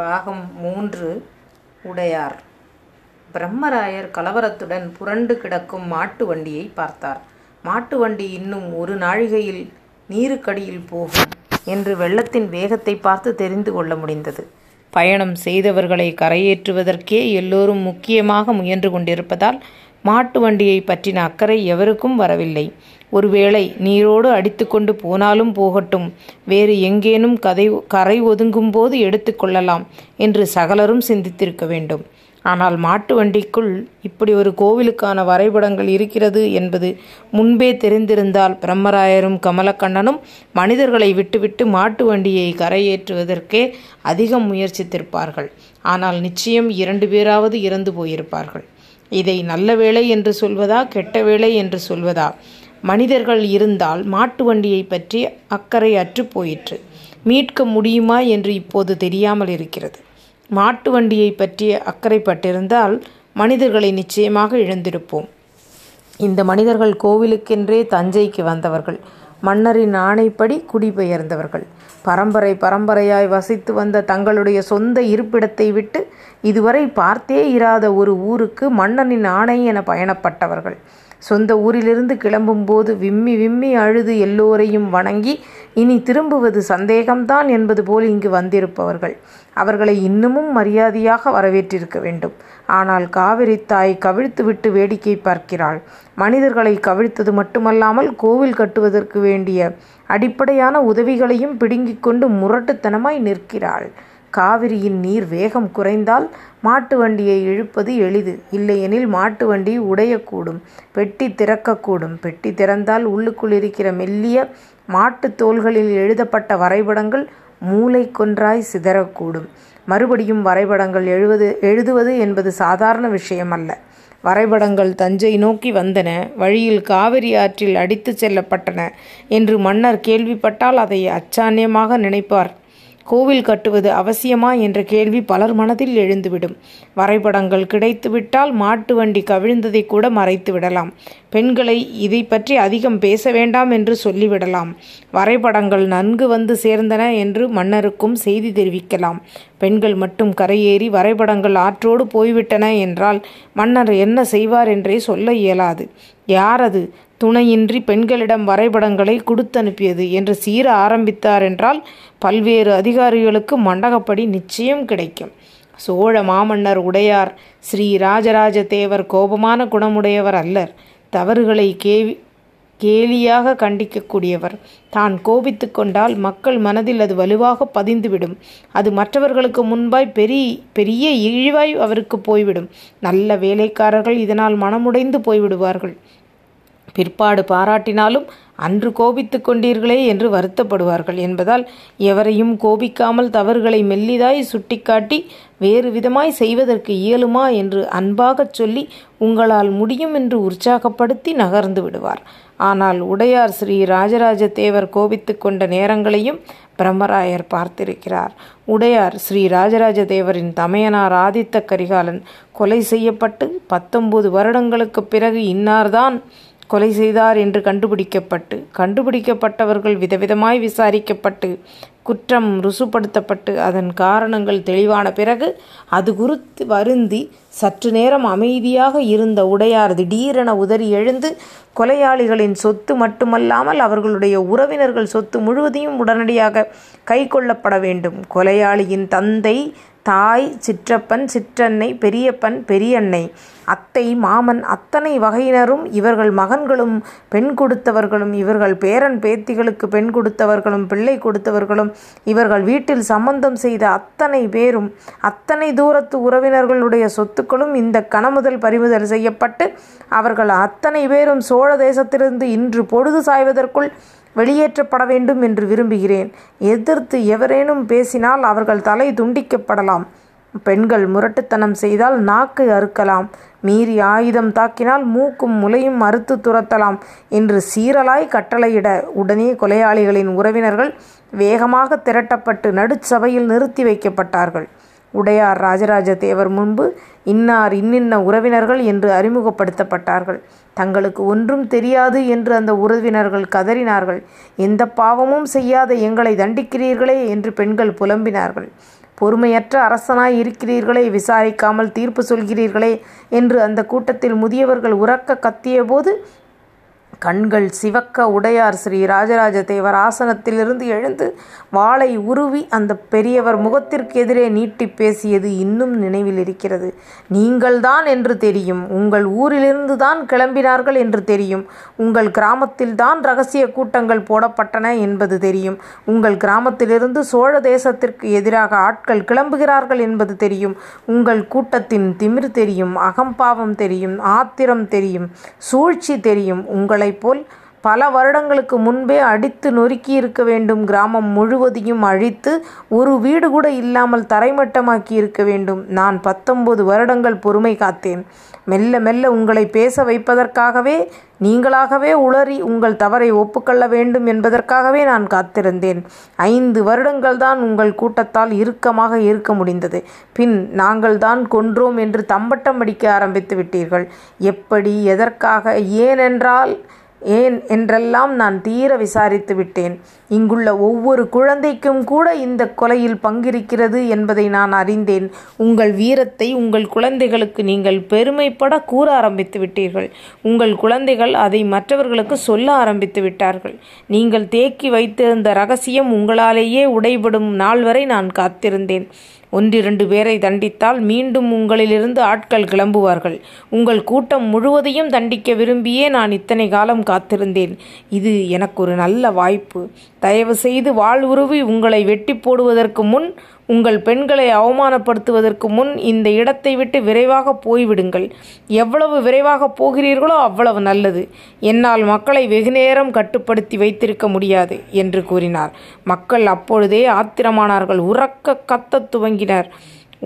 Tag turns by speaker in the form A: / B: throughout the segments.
A: பாகம் மூன்று உடையார். பிரம்மராயர் கலவரத்துடன் புரண்டு கிடக்கும் மாட்டு வண்டியை பார்த்தார். மாட்டு வண்டி இன்னும் ஒரு நாழிகையில் நீருக்கடியில் போகும் என்று வெள்ளத்தின் வேகத்தை பார்த்து தெரிந்து கொள்ள முடிந்தது. பயணம் செய்தவர்களை கரையேற்றுவதற்கே எல்லோரும் முக்கியமாக முயன்று கொண்டிருப்பதால் மாட்டு வண்டியை பற்றின அக்கறை எவருக்கும் வரவில்லை. ஒருவேளை நீரோடு அடித்துக்கொண்டு போனாலும் போகட்டும். வேறு எங்கேனும் கதை கரை ஒதுங்கும் போது எடுத்துக்கொள்ளலாம் என்று சகலரும் சிந்தித்திருக்க வேண்டும். ஆனால் மாட்டு வண்டிக்குள் இப்படி ஒரு கோவிலுக்கான வரைபடங்கள் இருக்கிறது என்பது முன்பே தெரிந்திருந்தால் பிரம்மராயரும் கமலக்கண்ணனும் மனிதர்களை விட்டுவிட்டு மாட்டு வண்டியை கரையேற்றுவதற்கே அதிகம் முயற்சித்திருப்பார்கள். ஆனால் நிச்சயம் இரண்டு பேராவது இறந்து போயிருப்பார்கள். இதை நல்ல வேலை என்று சொல்வதா கெட்ட வேலை என்று சொல்வதா? மனிதர்கள் இருந்தால் மாட்டு வண்டியை பற்றி அக்கறை அற்று போயிற்று. மீட்க முடியுமா என்று இப்போது தெரியாமல் இருக்கிறது. மாட்டு வண்டியை பற்றி அக்கறைப்பட்டிருந்தால் மனிதர்களை நிச்சயமாக இழந்திருப்போம். இந்த மனிதர்கள் கோவிலுக்கென்றே தஞ்சைக்கு வந்தவர்கள். மன்னரின் ஆணைப்படி குடிபெயர்ந்தவர்கள். பரம்பரை பரம்பரையாய் வசித்து வந்த தங்களுடைய சொந்த இருப்பிடத்தை விட்டு இதுவரை பார்த்தே இராத ஒரு ஊருக்கு மன்னனின் ஆணை என பயணப்பட்டவர்கள். சொந்த ஊரிலிருந்து கிளம்பும்போது விம்மி விம்மி அழுது எல்லோரையும் வணங்கி இனி திரும்புவது சந்தேகம்தான் என்பது போல் இங்கு வந்திருப்பவர்கள். அவர்களை இன்னமும் மரியாதையாக வரவேற்றிருக்க வேண்டும். ஆனால் காவிரி தாய் கவிழ்த்துவிட்டு வேடிக்கை பார்க்கிறாள். மனிதர்களை கவிழ்த்தது மட்டுமல்லாமல் கோவில் கட்டுவதற்கு வேண்டிய அடிப்படையான உதவிகளையும் பிடுங்கிக் கொண்டு முரட்டுத்தனமாய் நிற்கிறாள். காவிரியின் நீர் வேகம் குறைந்தால் மாட்டு வண்டியை இழுப்பது எளிது. இல்லையெனில் மாட்டு வண்டி உடையக்கூடும் பெட்டி திறக்கக்கூடும். பெட்டி திறந்தால் உள்ளுக்குள் இருக்கிற மெல்லிய மாட்டுத் தோள்களில் எழுதப்பட்ட வரைபடங்கள் மூளை கொன்றாய் சிதறக்கூடும். மறுபடியும் வரைபடங்கள் எழுவது எழுதுவது என்பது சாதாரண விஷயமல்ல. வரைபடங்கள் தஞ்சை நோக்கி வந்தன வழியில் காவிரி ஆற்றில் அடித்து செல்லப்பட்டன என்று மன்னர் கேள்விப்பட்டால் அதை அச்சான்யமாக நினைப்பார். கோவில் கட்டுவது அவசியமா என்ற கேள்வி பலர் மனதில் எழுந்துவிடும். வரைபடங்கள் கிடைத்துவிட்டால் மாட்டு வண்டி கவிழ்ந்ததை கூட மறைத்து விடலாம் பெண்களை இதை பற்றி அதிகம் பேச வேண்டாம் என்று சொல்லிவிடலாம். வரைபடங்கள் நன்கு வந்து சேர்ந்தன என்று மன்னருக்கும் செய்தி தெரிவிக்கலாம். பெண்கள் மட்டும் கரையேறி வரைபடங்கள் ஆற்றோடு போய்விட்டன என்றால் மன்னர் என்ன செய்வார் என்றே சொல்ல இயலாது. யார் அது? துணையின்றி பெண்களிடம் வரைபடங்களை கொடுத்தனுப்பியது என்று சீர ஆரம்பித்தார் என்றால் பல்வேறு அதிகாரிகளுக்கு மண்டகப்படி நிச்சயம் கிடைக்கும். சோழ மாமன்னர் உடையார் ஸ்ரீ ராஜராஜ தேவர் கோபமான குணமுடையவர் அல்லர். தவறுகளை கேவி கேலியாக கண்டிக்கக்கூடியவர். தான் கோபித்து கொண்டால் மக்கள் மனதில் அது வலுவாக பதிந்துவிடும். அது மற்றவர்களுக்கு முன்பாய் பெரிய பெரிய இழிவாய் அவருக்கு போய்விடும். நல்ல வேலைக்காரர்கள் இதனால் மனமுடைந்து போய்விடுவார்கள். பிற்பாடு பாராட்டினாலும் அன்று கோபித்து கொண்டீர்களே என்று வருத்தப்படுவார்கள் என்பதால் எவரையும் கோபிக்காமல் தவறுகளை மெல்லிதாய் சுட்டிக்காட்டி வேறு விதமாய் செய்வதற்கு இயலுமா என்று அன்பாகச் சொல்லி உங்களால் முடியும் என்று உற்சாகப்படுத்தி நகர்ந்து விடுவார். ஆனால் உடையார் ஸ்ரீ ராஜராஜ தேவர் கோபித்து கொண்ட நேரங்களையும் பிரம்மராயர் பார்த்திருக்கிறார். உடையார் ஸ்ரீ ராஜராஜ தேவரின் தமையனார் ஆதித்த கரிகாலன் கொலை செய்யப்பட்டு பத்தொன்பது வருடங்களுக்கு பிறகு இன்னார்தான் கொலை செய்தார் என்று கண்டுபிடிக்கப்பட்டு கண்டுபிடிக்கப்பட்டவர்கள் விதவிதமாய் விசாரிக்கப்பட்டு குற்றம் ருசுப்படுத்தப்பட்டு அதன் காரணங்கள் தெளிவான பிறகு அது குறித்து வருந்தி சற்று நேரம் அமைதியாக இருந்த உடையார் திடீரென உதறி எழுந்து கொலையாளிகளின் சொத்து மட்டுமல்லாமல் அவர்களுடைய உறவினர்கள் சொத்து முழுவதையும் உடனடியாக கை கொள்ளப்பட வேண்டும். கொலையாளியின் தந்தை தாய் சிற்றப்பன் சிற்றன்னை பெரியப்பன் பெரியன்னை அத்தை மாமன் அத்தனை வகையினரும் இவர்கள் மகன்களும் பெண் கொடுத்தவர்களும் இவர்கள் பேரன் பேத்திகளுக்கு பெண் கொடுத்தவர்களும் பிள்ளை கொடுத்தவர்களும் இவர்கள் வீட்டில் சம்பந்தம் செய்த அத்தனை பேரும் அத்தனை தூரத்து உறவினர்களுடைய சொத்துக்களும் இந்த கணமுதல் பறிமுதல் செய்யப்பட்டு அவர்கள் அத்தனை பேரும் சோழ தேசத்திலிருந்து இன்று பொழுது சாய்வதற்குள் வெளியேற்றப்பட வேண்டும் என்று விரும்புகிறேன். எதிர்த்து எவரேனும் பேசினால் அவர்கள் தலை துண்டிக்கப்படலாம். பெண்கள் முரட்டுத்தனம் செய்தால் நாக்கை அறுக்கலாம். மீறி ஆயுதம் தாக்கினால் மூக்கும் முலையும் அறுத்து துரத்தலாம் என்று சீரலாய் கட்டளையிட உடனே கொலையாளிகளின் உறவினர்கள் வேகமாக திரட்டப்பட்டு நடுச்சபையில் நிறுத்தி வைக்கப்பட்டார்கள். உடையார் ராஜராஜ தேவர் முன்பு இன்னார் இன்னின்ன உறவினர்கள் என்று அறிமுகப்படுத்தப்பட்டார்கள். தங்களுக்கு ஒன்றும் தெரியாது என்று அந்த உறவினர்கள் கதறினார்கள். எந்த பாவமும் செய்யாத எங்களை தண்டிக்கிறீர்களே என்று பெண்கள் புலம்பினார்கள். பொறுமையற்ற அரசனாய் இருக்கிறீர்களே விசாரிக்காமல் தீர்ப்பு சொல்கிறீர்களே என்று அந்த கூட்டத்தில் முதியவர்கள் உறக்க கத்தியபோது கண்கள் சிவக்க உடையார் ஸ்ரீ ராஜராஜ தேவர் ஆசனத்திலிருந்து எழுந்து வாளை உருவி அந்த பெரியவர் முகத்திற்கு எதிரே நீட்டி பேசியது இன்னும் நினைவில் இருக்கிறது. நீங்கள்தான் என்று தெரியும். உங்கள் ஊரிலிருந்து தான் கிளம்பினார்கள் என்று தெரியும். உங்கள் கிராமத்தில் தான் ரகசிய கூட்டங்கள் போடப்பட்டன என்பது தெரியும். உங்கள் கிராமத்திலிருந்து சோழ தேசத்திற்கு எதிராக ஆட்கள் கிளம்புகிறார்கள் என்பது தெரியும். உங்கள் கூட்டத்தின் திமிர் தெரியும். அகம்பாவம் தெரியும். ஆத்திரம் தெரியும். சூழ்ச்சி தெரியும். உங்களை போல் பல வருடங்களுக்கு முன்பே அடித்து நொறுக்கி இருக்க வேண்டும். கிராமம் முழுவதையும் அழித்து ஒரு வீடு கூட இல்லாமல் தரைமட்டமாக்கி இருக்க வேண்டும். நான் பத்தொன்பது வருடங்கள் பொறுமை காத்தேன். மெல்ல மெல்ல உங்களை பேச வைப்பதற்காகவே நீங்களாகவே உளறி உங்கள் தவறை ஒப்புக்கொள்ள வேண்டும் என்பதற்காகவே நான் காத்திருந்தேன். ஐந்து வருடங்கள் தான் உங்கள் கூட்டத்தால் இறுக்கமாக இருக்க முடிந்தது. பின் நாங்கள் தான் கொன்றோம் என்று தம்பட்டம் அடிக்க ஆரம்பித்து விட்டீர்கள். எப்படி எதற்காக ஏனென்றால் ஏன் என்றெல்லாம் நான் தீர விசாரித்து விட்டேன். இங்குள்ள ஒவ்வொரு குழந்தைக்கும் கூட இந்த கொலையில் பங்கிருக்கிறது என்பதை நான் அறிந்தேன். உங்கள் வீரத்தை உங்கள் குழந்தைகளுக்கு நீங்கள் பெருமைப்பட கூற ஆரம்பித்து விட்டீர்கள். உங்கள் குழந்தைகள் அதை மற்றவர்களுக்கு சொல்ல ஆரம்பித்து விட்டார்கள். நீங்கள் தேக்கி வைத்திருந்த ரகசியம் உங்களாலேயே உடைபடும் நாள் வரை நான் காத்திருந்தேன். ஒன்றிரண்டு பேரை தண்டித்தால் மீண்டும் உங்களிலிருந்து ஆட்கள் கிளம்புவார்கள். உங்கள் கூட்டம் முழுவதையும் தண்டிக்க விரும்பியே நான் இத்தனை காலம் காத்திருந்தேன். இது எனக்கு ஒரு நல்ல வாய்ப்பு. தயவு செய்து வாழ்வுருவி உங்களை வெட்டி போடுவதற்கு முன் உங்கள் பெண்களை அவமானப்படுத்துவதற்கு முன் இந்த இடத்தை விட்டு விரைவாக போய்விடுங்கள். எவ்வளவு விரைவாக போகிறீர்களோ அவ்வளவு நல்லது. என்னால் மக்களை வெகுநேரம் கட்டுப்படுத்தி வைத்திருக்க முடியாது என்று கூறினார். மக்கள் அப்பொழுதே ஆத்திரமானார்கள். உறக்க கத்தத் துவங்கினர்.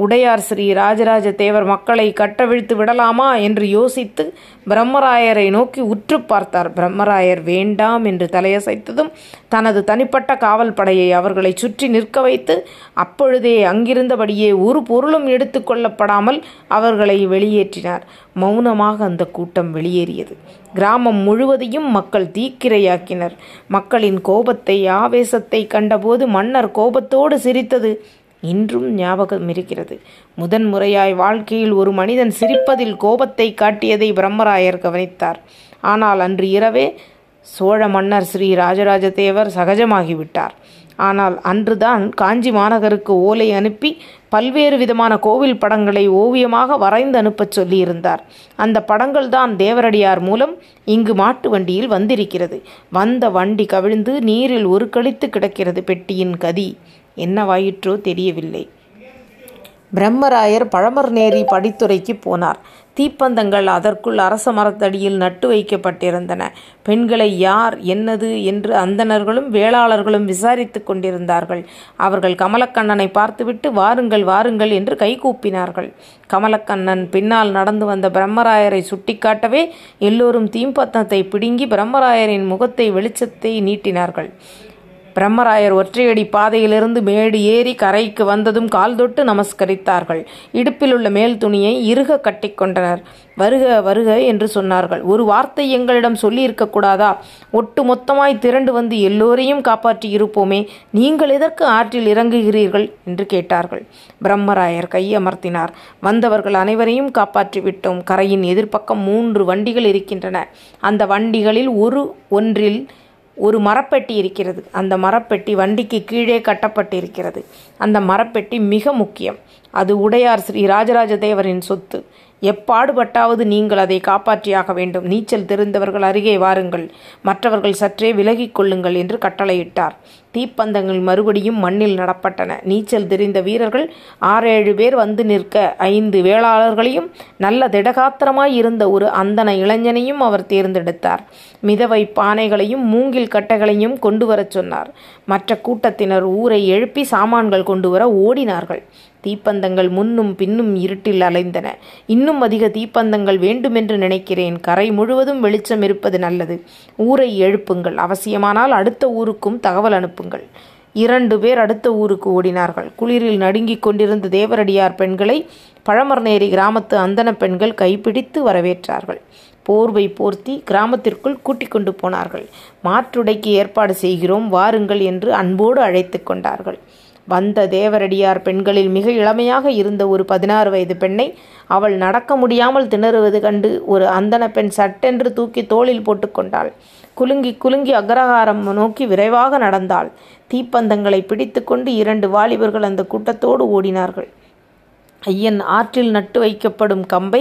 A: உடையார் ஸ்ரீ ராஜராஜ தேவர் மக்களை கட்டவிழ்த்து விடலாமா என்று யோசித்து பிரம்மராயரை நோக்கி உற்று பார்த்தார். பிரம்மராயர் வேண்டாம் என்று தலையசைத்ததும் தனது தனிப்பட்ட காவல் படையை அவர்களை சுற்றி நிற்க வைத்து அப்பொழுதே அங்கிருந்தபடியே ஒரு பொருளும் எடுத்து கொள்ளப்படாமல் அவர்களை வெளியேற்றினார். மௌனமாக அந்த கூட்டம் வெளியேறியது. கிராமம் முழுவதையும் மக்கள் தீக்கிரையாக்கினர். மக்களின் கோபத்தை ஆவேசத்தை கண்டபோது மன்னர் கோபத்தோடு சிரித்தது இன்றும் ஞாபகம் இருக்கிறது. முதன் முறையாய் வாழ்க்கையில் ஒரு மனிதன் சிரிப்பதில் கோபத்தை காட்டியதை பிரம்மராயர் கவனித்தார். ஆனால் அன்று இரவே சோழ மன்னர் ஸ்ரீ ராஜராஜ தேவர் சகஜமாகிவிட்டார். ஆனால் அன்றுதான் காஞ்சி மாநகருக்கு ஓலை அனுப்பி பல்வேறு விதமான கோவில் படங்களை ஓவியமாக வரைந்து அனுப்பச் சொல்லியிருந்தார். அந்த படங்கள் தான் தேவரடியார் மூலம் இங்கு மாட்டு வண்டியில் வந்திருக்கிறது. வந்த வண்டி கவிழ்ந்து நீரில் ஒரு கழித்து கிடக்கிறது பெட்டியின் கதி. என்னவாயிற்றோ தெரியவில்லை. பிரம்மராயர் பழமர்நேரி படித்துறைக்கு போனார். தீப்பந்தங்கள் அதற்குள் அரச மரத்தடியில் நட்டு வைக்கப்பட்டிருந்தன. பெண்களை யார் என்னது என்று அந்தணர்களும் வேளாளர்களும் விசாரித்து கொண்டிருந்தார்கள். அவர்கள் கமலக்கண்ணனை பார்த்துவிட்டு வாருங்கள் வாருங்கள் என்று கைகூப்பினார்கள் கமலக்கண்ணன் பின்னால் நடந்து வந்த பிரம்மராயரை சுட்டிக்காட்டவே எல்லோரும் தீம்பத்தத்தை பிடுங்கி பிரம்மராயரின் முகத்தை வெளிச்சத்தை நீட்டினார்கள். பிரம்மராயர் ஒற்றையடி பாதையிலிருந்து மேடு ஏறி கரைக்கு வந்ததும் கால் தொட்டு நமஸ்கரித்தார்கள். இடுப்பில் உள்ள மேல் துணியை இறுக கட்டிக்கொண்டனர் வருக வருக என்று சொன்னார்கள். ஒரு வார்த்தை எங்களிடம் சொல்லி இருக்கக்கூடாதா ஒட்டு மொத்தமாய் திரண்டு வந்து எல்லோரையும் காப்பாற்றி இருப்போமே. நீங்கள் எதற்கு ஆற்றில் இறங்குகிறீர்கள்? என்று கேட்டார்கள். பிரம்மராயர் கையமர்த்தினார் வந்தவர்கள் அனைவரையும் காப்பாற்றி விட்டோம். கரையின் எதிர்ப்பக்கம் மூன்று வண்டிகள் இருக்கின்றன. அந்த வண்டிகளில் ஒரு ஒன்றில் ஒரு மரப்பெட்டி இருக்கிறது. அந்த மரப்பெட்டி வண்டிக்கு கீழே கட்டப்பட்டிருக்கிறது. அந்த மரப்பெட்டி மிக முக்கியம். அது உடையார் ஸ்ரீ ராஜராஜ தேவரின் சொத்து. எப்பாடுபட்டாவது நீங்கள் அதை காப்பாற்றியாக வேண்டும். நீச்சல் தெரிந்தவர்கள் அருகே வாருங்கள். மற்றவர்கள் சற்றே விலகிக் கொள்ளுங்கள் என்று கட்டளையிட்டார். தீப்பந்தங்கள் மறுபடியும் மண்ணில் நடப்பட்டன. நீச்சல் தெரிந்த வீரர்கள் ஆறேழு பேர் வந்து நிற்க ஐந்து வேளாளர்களையும் நல்ல திடகாத்திரமாய் இருந்த ஒரு அந்தன இளைஞனையும் அவர் தேர்ந்தெடுத்தார். மிதவை பானைகளையும் மூங்கில் கட்டைகளையும் கொண்டு வரச் சொன்னார். மற்ற கூட்டத்தினர் ஊரை எழுப்பி சாமான்கள் கொண்டு வர ஓடினார்கள். தீப்பந்தங்கள் முன்னும் பின்னும் இருட்டில் அலைந்தன. இன்னும் அதிக தீப்பந்தங்கள் வேண்டுமென்று நினைக்கிறேன். கரை முழுவதும் வெளிச்சம் இருப்பது நல்லது. ஊரை எழுப்புங்கள். அவசியமானால் அடுத்த ஊருக்கும் தகவல் அனுப்புங்கள். இரண்டு பேர் அடுத்த ஊருக்கு ஓடினார்கள். குளிரில் நடுங்கிக் கொண்டிருந்த தேவரடியார் பெண்களை பழமர்நேரி கிராமத்து அந்தன பெண்கள் கைப்பிடித்து வரவேற்றார்கள். போர்வை போர்த்தி கிராமத்திற்குள் கூட்டிக் கொண்டு போனார்கள். மாற்றுடைக்கு ஏற்பாடு செய்கிறோம் வாருங்கள் என்று அன்போடு அழைத்து கொண்டார்கள். வந்த தேவரடியார் பெண்களில் மிக இளமையாக இருந்த ஒரு பதினாறு வயது பெண்ணை அவள் நடக்க முடியாமல் திணறுவது கண்டு ஒரு அந்தன பெண் சட்டென்று தூக்கி தோளில் போட்டுக்கொண்டாள் குலுங்கி குலுங்கி அக்ரஹாரம் நோக்கி விரைவாக நடந்தாள். தீப்பந்தங்களை பிடித்துக்கொண்டு இரண்டு வாலிபர்கள் அந்த கூட்டத்தோடு ஓடினார்கள். ஐயன் ஆற்றில் நட்டு வைக்கப்படும் கம்பை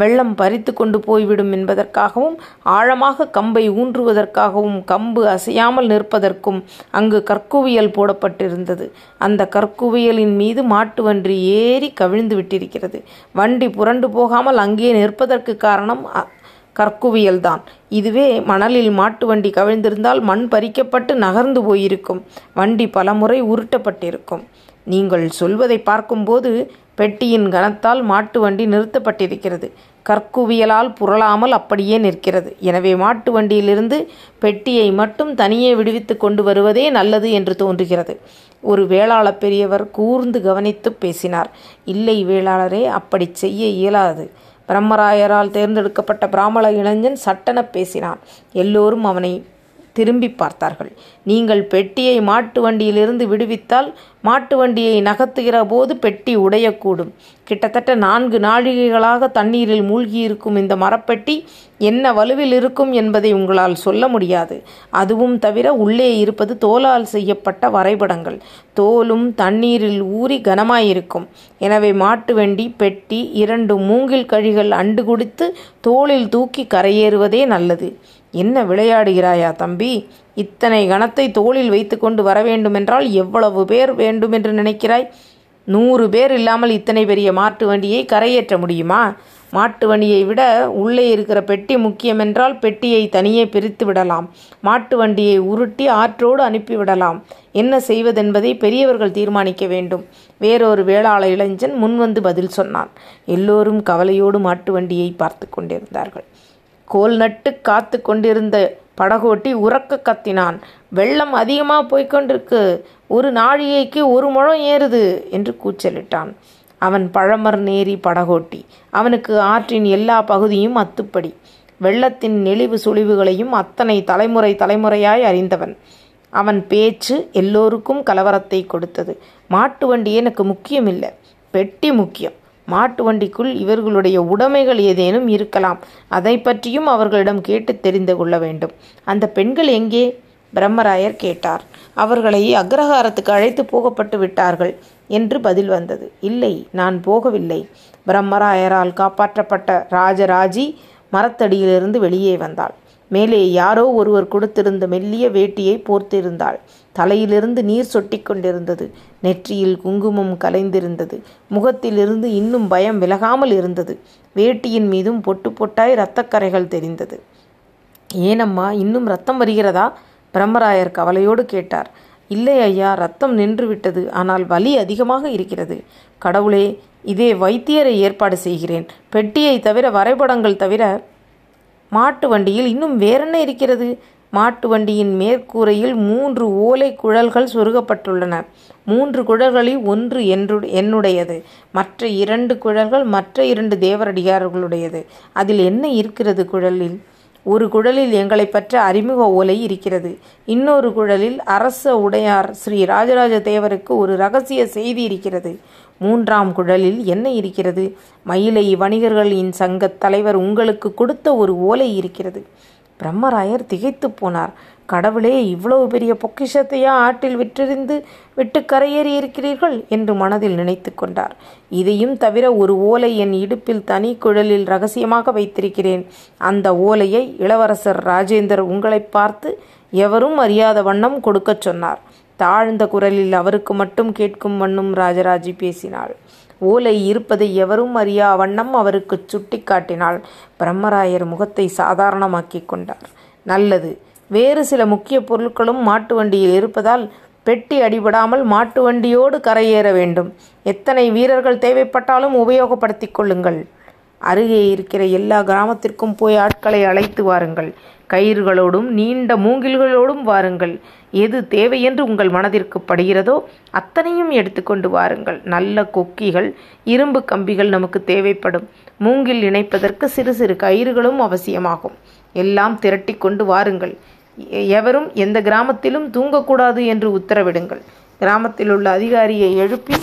A: வெள்ளம் பறித்து கொண்டு போய்விடும் என்பதற்காகவும் ஆழமாக கம்பை ஊன்றுவதற்காகவும் கம்பு அசையாமல் நிற்பதற்கும் அங்கு கற்குவியல் போடப்பட்டிருந்தது. அந்த கற்குவியலின் மீது மாட்டு வண்டி ஏறி கவிழ்ந்து விட்டிருக்கிறது. வண்டி புரண்டு போகாமல் அங்கே நிற்பதற்கு காரணம் கற்குவியல்தான். இதுவே மணலில் மாட்டு வண்டி கவிழ்ந்திருந்தால் மண் பறிக்கப்பட்டு நகர்ந்து போயிருக்கும். வண்டி பலமுறை உருட்டப்பட்டிருக்கும். நீங்கள் சொல்வதை பார்க்கும்போது பெட்டியின் கனத்தால் மாட்டு வண்டி நிறுத்தப்பட்டிருக்கிறது. கற்குவியலால் புரளாமல் அப்படியே நிற்கிறது. எனவே மாட்டு வண்டியிலிருந்து பெட்டியை மட்டும் தனியே விடுவித்து கொண்டு வருவதே நல்லது என்று தோன்றுகிறது. ஒரு வேளாள பெரியவர் கூர்ந்து கவனித்து பேசினார். இல்லை வேளாளரே அப்படி செய்ய இயலாது. பிரம்மராயரால் தேர்ந்தெடுக்கப்பட்ட பிராமண இளைஞன் சட்டென பேசினான். எல்லோரும் அவனை திரும்பி பார்த்தார்கள். நீங்கள் பெட்டியை மாட்டு வண்டியிலிருந்து விடுவித்தால் மாட்டு வண்டியை நகர்த்துகிற போது பெட்டி உடையக்கூடும். கிட்டத்தட்ட நான்கு நாழிகைகளாக தண்ணீரில் மூழ்கியிருக்கும் இந்த மரப்பெட்டி என்ன வலுவில் இருக்கும் என்பதை உங்களால் சொல்ல முடியாது. அதுவும் தவிர உள்ளே இருப்பது தோலால் செய்யப்பட்ட வரைபடங்கள். தோலும் தண்ணீரில் ஊறி கனமாயிருக்கும். எனவே மாட்டு வண்டி பெட்டி இரண்டு மூங்கில் கழிகள் அண்டு குடித்து தோளில் தூக்கி கரையேறுவதே நல்லது. என்ன விளையாடுகிறாயா தம்பி? இத்தனை கணத்தை தோளில் வைத்துக்கொண்டு வர வேண்டுமென்றால் எவ்வளவு பேர் வேண்டுமென்று நினைக்கிறாய்? நூறு பேர் இல்லாமல் இத்தனை பெரிய மாட்டு வண்டியை கரையேற்ற முடியுமா? மாட்டு வண்டியை விட உள்ளே இருக்கிற பெட்டி முக்கியமென்றால் பெட்டியை தனியே பிரித்து விடலாம். மாட்டு வண்டியை உருட்டி ஆற்றோடு அனுப்பிவிடலாம் என்ன செய்வதென்பதை பெரியவர்கள் தீர்மானிக்க வேண்டும். வேறொரு வேளாள இளைஞன் முன்வந்து பதில் சொன்னான். எல்லோரும் கவலையோடு மாட்டு வண்டியை பார்த்து கொண்டிருந்தார்கள். கோல் நட்டு காத்து கொண்டிருந்த படகோட்டி உறக்க கத்தினான். வெள்ளம் அதிகமாக போய்கொண்டிருக்கு ஒரு நாழிகைக்கு ஒரு முழம் ஏறுது என்று கூச்சலிட்டான். அவன் பழமர் நேரி படகோட்டி. அவனுக்கு ஆற்றின் எல்லா பகுதியும் அத்துப்படி. வெள்ளத்தின் நெளிவு சுழிவுகளையும் அத்தனை தலைமுறை தலைமுறையாய் அறிந்தவன். அவன் பேச்சு எல்லோருக்கும் கலவரத்தை கொடுத்தது. மாட்டு வண்டி எனக்கு முக்கியமில்லை. பெட்டி முக்கியம். மாட்டு வண்டிக்குள் இவர்களுடைய உடைமைகள் ஏதேனும் இருக்கலாம். அதை பற்றியும் அவர்களிடம் கேட்டு தெரிந்து கொள்ள வேண்டும். அந்த பெண்கள் எங்கே? பிரம்மராயர் கேட்டார். அவர்களை அக்ரஹாரத்துக்கு அழைத்து போகப்பட்டு விட்டார்கள் என்று பதில் வந்தது. இல்லை நான் போகவில்லை. பிரம்மராயரால் காப்பாற்றப்பட்ட ராஜராஜி மரத்தடியிலிருந்து வெளியே வந்தாள். மேலே யாரோ ஒருவர் கொடுத்திருந்த மெல்லிய வேட்டியை போர்த்திருந்தாள். தலையிலிருந்து நீர் சொட்டி கொண்டிருந்தது. நெற்றியில் குங்குமம் கலைந்திருந்தது. முகத்திலிருந்து இன்னும் பயம் விலகாமல் இருந்தது. வேட்டியின் மீதும் பொட்டு பொட்டாய் இரத்தக்கரைகள் தெரிந்தது. ஏனம்மா இன்னும் ரத்தம் வருகிறதா? பிரம்மராயர் கவலையோடு கேட்டார். இல்லை ஐயா ரத்தம் நின்று விட்டது ஆனால் வலி அதிகமாக இருக்கிறது. கடவுளே இதே வைத்தியரை ஏற்பாடு செய்கிறேன். பெட்டியை தவிர வரைபடங்கள் தவிர மாட்டு வண்டியில் இன்னும் வேறென்ன இருக்கிறது? மாட்டு வண்டியின் மேற்கூரையில் மூன்று ஓலை குழல்கள் சொருகப்பட்டுள்ளன. மூன்று குழல்களில் ஒன்று என்று என்னுடையது. மற்ற இரண்டு குழல்கள் மற்ற இரண்டு தேவரடிகாரர்களுடையது. அதில் என்ன இருக்கிறது குழலில்? ஒரு குழலில் எங்களை பற்ற அறிமுக ஓலை இருக்கிறது. இன்னொரு குழலில் அரச உடையார் ஸ்ரீ ராஜராஜ தேவருக்கு ஒரு ரகசிய செய்தி இருக்கிறது. மூன்றாம் குழலில் என்ன இருக்கிறது? மயிலை வணிகர்களின் சங்கத் தலைவர் உங்களுக்கு கொடுத்த ஒரு ஓலை இருக்கிறது. பிரம்மராயர் திகைத்து போனார். கடவுளே இவ்வளவு பெரிய பொக்கிஷத்தையா ஆட்டில் விற்றிருந்து விட்டு கரையேறி இருக்கிறீர்கள்? என்று மனதில் நினைத்து கொண்டார். இதையும் தவிர ஒரு ஓலை என் இடுப்பில் தனி குழலில் ரகசியமாக வைத்திருக்கிறேன். அந்த ஓலையை இளவரசர் ராஜேந்தர் உங்களை பார்த்து எவரும் அறியாத வண்ணம் கொடுக்கச் சொன்னார். தாழ்ந்த குரலில் அவருக்கு மட்டும் கேட்கும் வண்ணம் ராஜராஜி பேசினாள். ஓலை இருப்பதை எவரும் அறியா வண்ணம் அவருக்கு சுட்டி காட்டினாள். பிரம்மராயர் முகத்தை சாதாரணமாக்கி கொண்டார். நல்லது. வேறு சில முக்கிய பொருட்களும் மாட்டு வண்டியில் இருப்பதால் பெட்டி அடிபடாமல் மாட்டு வண்டியோடு கரையேற வேண்டும். எத்தனை வீரர்கள் தேவைப்பட்டாலும் உபயோகப்படுத்திக் கொள்ளுங்கள். அருகே இருக்கிற எல்லா கிராமத்திற்கும் போய் ஆட்களை அழைத்து வாருங்கள். கயிறுகளோடும் நீண்ட மூங்கில்களோடும் வாருங்கள். எது தேவையென்று உங்கள் மனதிற்கு படுகிறதோ அத்தனையும் எடுத்துக்கொண்டு வாருங்கள். நல்ல கொக்கிகள் இரும்பு கம்பிகள் நமக்கு தேவைப்படும். மூங்கில் இணைப்பதற்கு சிறு சிறு கயிறுகளும் அவசியமாகும். எல்லாம் திரட்டி கொண்டு வாருங்கள். எவரும் எந்த கிராமத்திலும் தூங்கக்கூடாது என்று உத்தரவிடுங்கள். கிராமத்தில் உள்ள அதிகாரியை எழுப்பி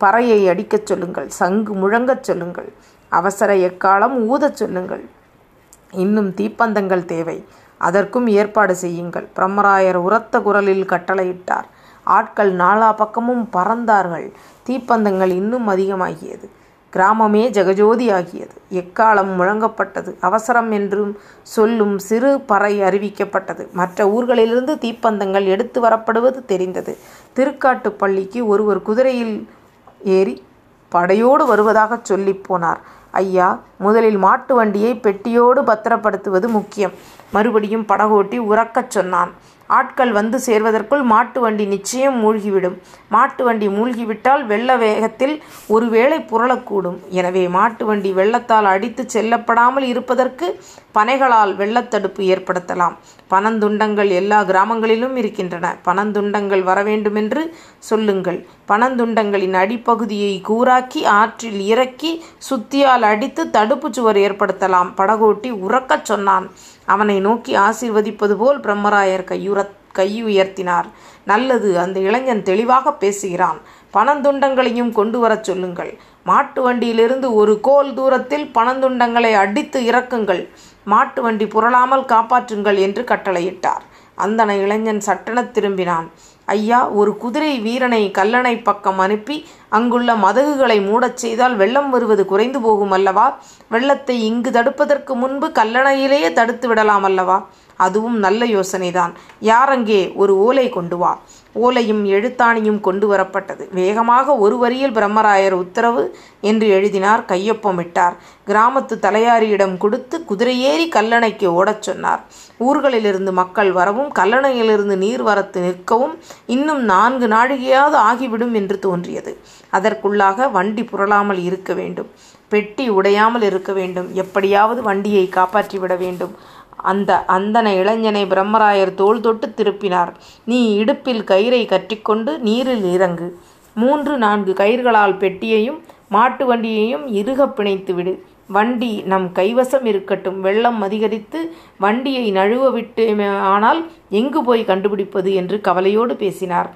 A: பறையை அடிக்கச் சொல்லுங்கள். சங்கு முழங்கச் சொல்லுங்கள். அவசர எக்காலம் ஊதச் சொல்லுங்கள். இன்னும் தீப்பந்தங்கள் தேவை. அதற்கும் ஏற்பாடு செய்யுங்கள். பிரம்மராயர் உரத்த குரலில் கட்டளையிட்டார். ஆட்கள் நாலா பக்கமும் பறந்தார்கள். தீப்பந்தங்கள் இன்னும் அதிகமாகியது. கிராமமே ஜெகஜோதி ஆகியது எக்காலம் முழங்கப்பட்டது? அவசரம் என்றும் சொல்லும் சிறு பறை அறிவிக்கப்பட்டது. மற்ற ஊர்களிலிருந்து தீப்பந்தங்கள் எடுத்து வரப்படுவது தெரிந்தது. திருக்காட்டுப்பள்ளிக்கு ஒருவர் குதிரையில் ஏறி படையோடு வருவதாக சொல்லி போனார். ஐயா முதலில் மாட்டு வண்டியை பெட்டியோடு பத்திரப்படுத்துவது முக்கியம் மறுபடியும் படகோட்டி உறக்கச் சொன்னான். ஆட்கள் வந்து சேர்வதற்குள் மாட்டு வண்டி நிச்சயம் மூழ்கிவிடும். மாட்டு வண்டி மூழ்கிவிட்டால் வெள்ள வேகத்தில் ஒருவேளை புரளக்கூடும். எனவே மாட்டு வண்டி வெள்ளத்தால் அடித்து செல்லப்படாமல் இருப்பதற்கு பனைகளால் வெள்ளத்தடுப்பு ஏற்படுத்தலாம். பனந்துண்டங்கள் எல்லா கிராமங்களிலும் இருக்கின்றன. பனந்துண்டங்கள் வர வேண்டுமென்று சொல்லுங்கள். பனந்துண்டங்களின் அடிப்பகுதியை கூராக்கி ஆற்றில் இறக்கி சுத்தியால் அடித்து தடுப்பு சுவர் ஏற்படுத்தலாம். படகோட்டி உறக்கச் சொன்னான். அவனை நோக்கி ஆசீர்வதிப்பது போல் பிரம்மராயர் கை உயர்த்தினார். நல்லது அந்த இளைஞன் தெளிவாக பேசுகிறான். பணந்துண்டங்களையும் கொண்டு வரச் சொல்லுங்கள். மாட்டு வண்டியிலிருந்து ஒரு கோல் தூரத்தில் பணந்துண்டங்களை அடித்து இறக்குங்கள். மாட்டு வண்டி புரளாமல் காப்பாற்றுங்கள் என்று கட்டளையிட்டார். அந்தன இளைஞன் சட்டென திரும்பினான். ஐயா ஒரு குதிரை வீரனை கல்லணை பக்கம் அனுப்பி அங்குள்ள மதகுகளை மூடச் செய்தால் வெள்ளம் வருவது குறைந்து போகும் அல்லவா? வெள்ளத்தை இங்கு தடுப்பதற்கு முன்பு கல்லணையிலேயே தடுத்து விடலாம் அல்லவா? அதுவும் நல்ல யோசனைதான். யாரங்கே ஒரு ஓலை கொண்டு வா. ஓலையும் எழுத்தாணியும் கொண்டு வரப்பட்டது. வேகமாக ஒரு வரியில் பிரம்மராயர் உத்தரவு என்று எழுதினார் கையொப்பமிட்டார் கிராமத்து தலையாரியிடம் கொடுத்து குதிரையேறி கல்லணைக்கு ஓடச் சொன்னார். ஊர்களிலிருந்து மக்கள் வரவும் கல்லணையிலிருந்து நீர் வரத்து நிற்கவும் இன்னும் நான்கு நாழிகையாவது ஆகிவிடும் என்று தோன்றியது. அதற்குள்ளாக வண்டி புரளாமல் இருக்க வேண்டும். பெட்டி உடையாமல் இருக்க வேண்டும். எப்படியாவது வண்டியை காப்பாற்றிவிட வேண்டும். அந்த அந்தன இளைஞனை பிரம்மராயர் தோல் தொட்டு திருப்பினார். நீ இடுப்பில் கயிறை கற்றிக்கொண்டு நீரில் இறங்கு. மூன்று நான்கு கயிர்களால் பெட்டியையும் மாட்டு வண்டியையும் இறுக பிணைத்து விடு. வண்டி நம் கைவசம் இருக்கட்டும். வெள்ளம் அதிகரித்து வண்டியை நழுவ விட்டு ஆனால் எங்கு போய் கண்டுபிடிப்பது என்று கவலையோடு பேசினார்.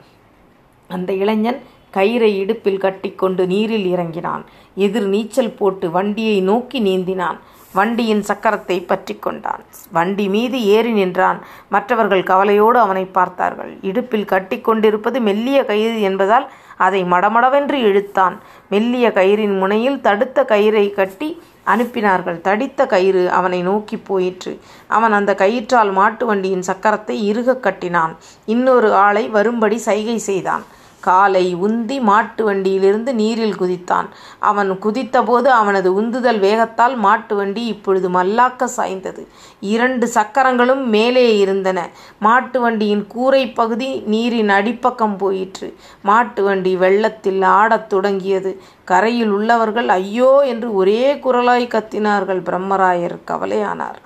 A: அந்த இளைஞன் கயிறை இடுப்பில் கட்டிக்கொண்டு நீரில் இறங்கினான். எதிர் நீச்சல் போட்டு வண்டியை நோக்கி நீந்தினான். வண்டியின் சக்கரத்தை பற்றி கொண்டான். வண்டி மீது ஏறி நின்றான். மற்றவர்கள் கவலையோடு அவனை பார்த்தார்கள். இடுப்பில் கட்டி கொண்டிருப்பது மெல்லிய கயிறு என்பதால் அதை மடமடவென்று இழுத்தான். மெல்லிய கயிறின் முனையில் தடுத்த கயிறை கட்டி அனுப்பினார்கள். தடித்த கயிறு அவனை நோக்கி போயிற்று. அவன் அந்த கயிற்றால் மாட்டு வண்டியின் சக்கரத்தை இறுக கட்டினான். இன்னொரு ஆளை வரும்படி சைகை செய்தான். காலை உந்தி மாட்டு வண்டியிலிருந்து நீரில் குதித்தான். அவன் குதித்தபோது அவனது உந்துதல் வேகத்தால் மாட்டு வண்டி இப்பொழுது மல்லாக்க சாய்ந்தது. இரண்டு சக்கரங்களும் மேலே இருந்தன. மாட்டு வண்டியின் கூரை பகுதி நீரின் அடிப்பக்கம் போயிற்று. மாட்டு வண்டி வெள்ளத்தில் ஆடத் தொடங்கியது. கரையில் உள்ளவர்கள் ஐயோ என்று ஒரே குரலாய் கத்தினார்கள். பிரம்மராயர் கவலையானார்.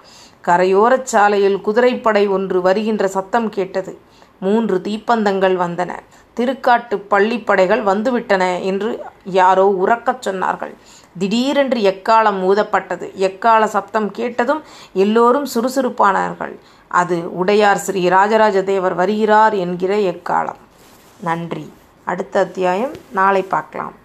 A: கரையோரச் சாலையில் குதிரைப்படை ஒன்று வருகின்ற சத்தம் கேட்டது. மூன்று தீப்பந்தங்கள் வந்தன. திருக்காட்டு பள்ளிப்படைகள் வந்துவிட்டன என்று யாரோ உறக்கச் சொன்னார்கள். திடீரென்று எக்காலம் ஊதப்பட்டது. எக்கால சப்தம் கேட்டதும் எல்லோரும் சுறுசுறுப்பானார்கள். அது உடையார் ஸ்ரீ ராஜராஜ தேவர் வருகிறார் என்கிற எக்காலம். நன்றி. அடுத்த அத்தியாயம். நாளை பார்க்கலாம்.